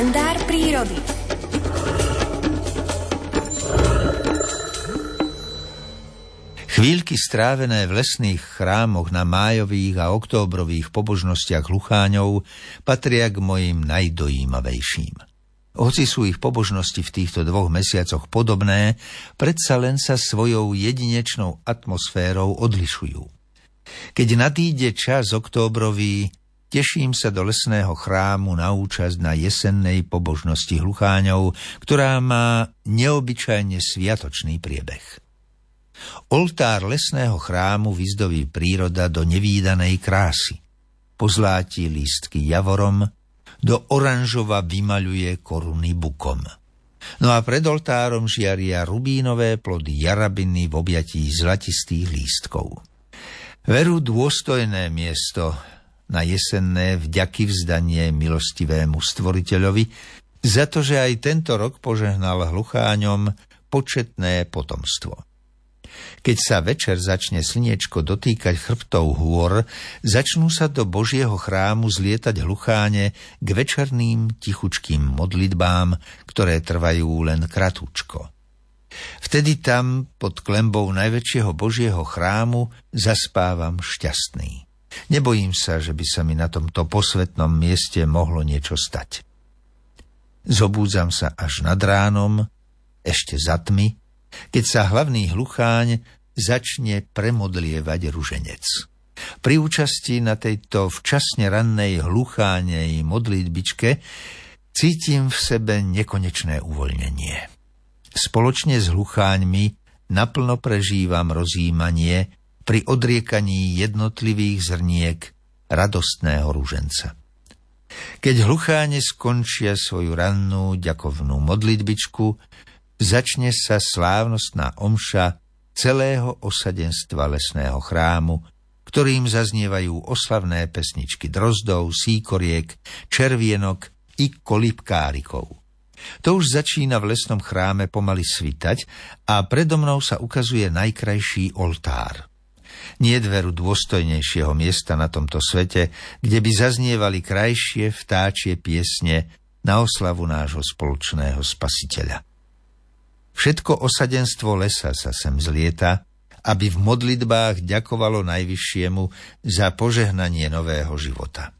kalendár prírody. Chvíľky strávené v lesných chrámoch na májových a októbrových pobožnostiach lucháňov patria k mojim najdojímavejším. Hoci sú ich pobožnosti v týchto dvoch mesiacoch podobné, predsa len sa svojou jedinečnou atmosférou odlišujú. Keď nadíde čas októbrový, Teším sa do lesného chrámu na účasť na jesennej pobožnosti hlucháňov, ktorá má neobyčajne sviatočný priebeh. Oltár lesného chrámu vyzdoví príroda do nevýdanej krásy. Pozlátí lístky javorom, do oranžova vymaľuje koruny bukom. No a pred oltárom žiaria rubínové plody jarabiny v objatí zlatistých lístkov. Veru dôstojné miesto, na jesenné vďaky vzdanie milostivému stvoriteľovi za to, že aj tento rok požehnal hlucháňom početné potomstvo. Keď sa večer začne slniečko dotýkať chrbtov hôr, začnú sa do Božieho chrámu zlietať hlucháne k večerným tichučkým modlitbám, ktoré trvajú len kratúčko. Vtedy tam, pod klembou najväčšieho Božieho chrámu, zaspávam šťastný. Nebojím sa, že by sa mi na tomto posvetnom mieste mohlo niečo stať. Zobúdzam sa až nad ránom, ešte za tmy, keď sa hlavný hlucháň začne premodlievať ruženec. Pri účasti na tejto včasne rannej hluchánej modlitbičke cítim v sebe nekonečné uvoľnenie. Spoločne s hlucháňmi naplno prežívam rozjímanie pri odriekaní jednotlivých zrniek radostného rúženca. Keď hlucháne skončia svoju rannú ďakovnú modlitbičku, začne sa slávnostná omša celého osadenstva lesného chrámu, ktorým zaznievajú oslavné pesničky drozdov, síkoriek, červienok i kolipkárikov. To už začína v lesnom chráme pomaly svitať a predo mnou sa ukazuje najkrajší oltár. Nie dveru dôstojnejšieho miesta na tomto svete, kde by zaznievali krajšie vtáčie piesne na oslavu nášho spoločného spasiteľa. Všetko osadenstvo lesa sa sem zlieta, aby v modlitbách ďakovalo Najvyššiemu za požehnanie nového života.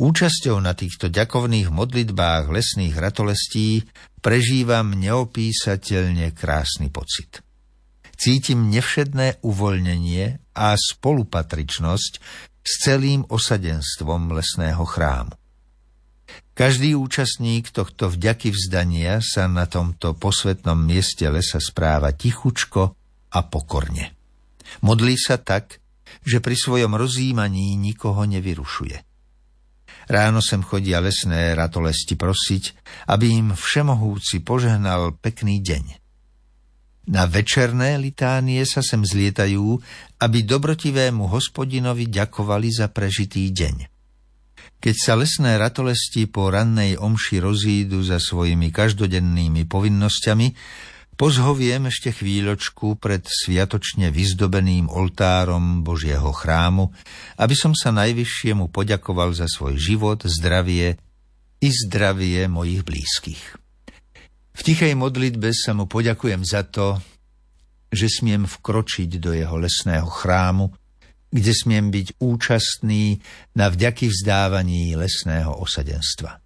Účasťou na týchto ďakovných modlitbách lesných ratolestí prežívam neopísateľne krásny pocit cítim nevšedné uvoľnenie a spolupatričnosť s celým osadenstvom lesného chrámu. Každý účastník tohto vďaky vzdania sa na tomto posvetnom mieste lesa správa tichučko a pokorne. Modlí sa tak, že pri svojom rozjímaní nikoho nevyrušuje. Ráno sem chodia lesné ratolesti prosiť, aby im všemohúci požehnal pekný deň. Na večerné litánie sa sem zlietajú, aby dobrotivému hospodinovi ďakovali za prežitý deň. Keď sa lesné ratolesti po rannej omši rozídu za svojimi každodennými povinnosťami, pozhoviem ešte chvíľočku pred sviatočne vyzdobeným oltárom Božieho chrámu, aby som sa najvyššiemu poďakoval za svoj život, zdravie i zdravie mojich blízkych. V tichej modlitbe sa mu poďakujem za to, že smiem vkročiť do jeho lesného chrámu, kde smiem byť účastný na vďaky vzdávaní lesného osadenstva.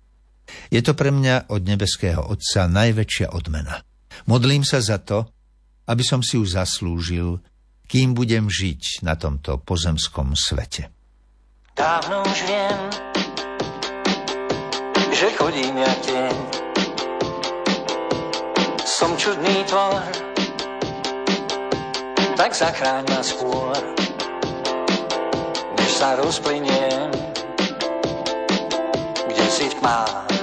Je to pre mňa od nebeského Otca najväčšia odmena. Modlím sa za to, aby som si ju zaslúžil, kým budem žiť na tomto pozemskom svete. Dávno už viem, že chodím ja tieň som čudný tvor, tak zachráň ma skôr, než sa rozplyniem, kde si v tmách.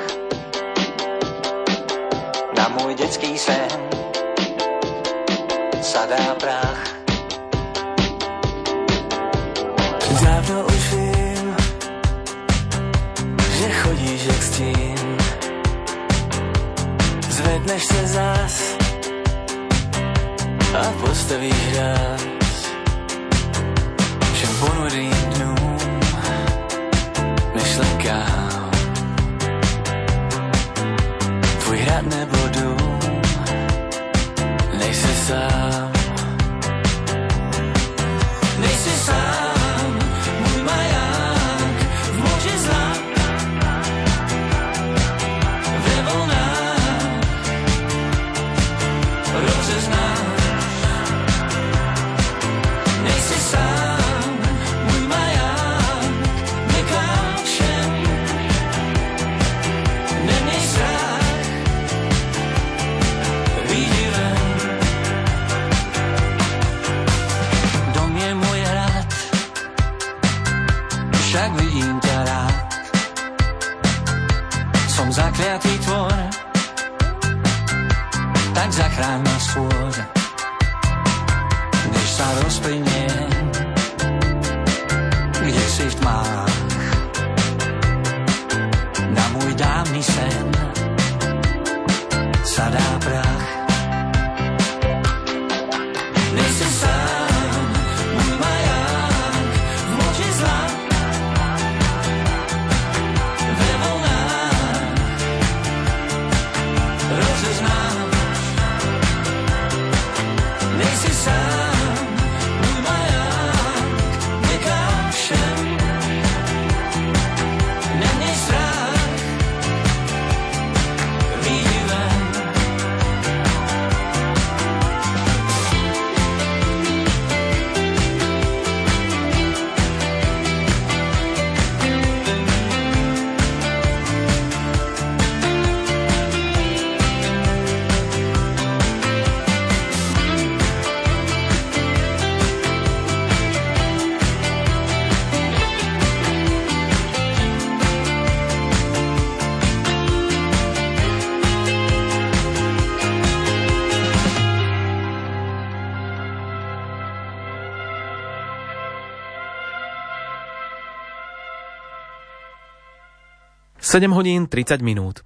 Na môj detský sen sa dá prach. Dávno už viem, zvedneš sa zás a postavíš ráz všem ponurým dnům myšlenkám však vidím ťa rád. Som zakliatý tvor, tak zachráň ma skôr, než sa rozplynie, kde si v tmách. 7 hodín 30 minút.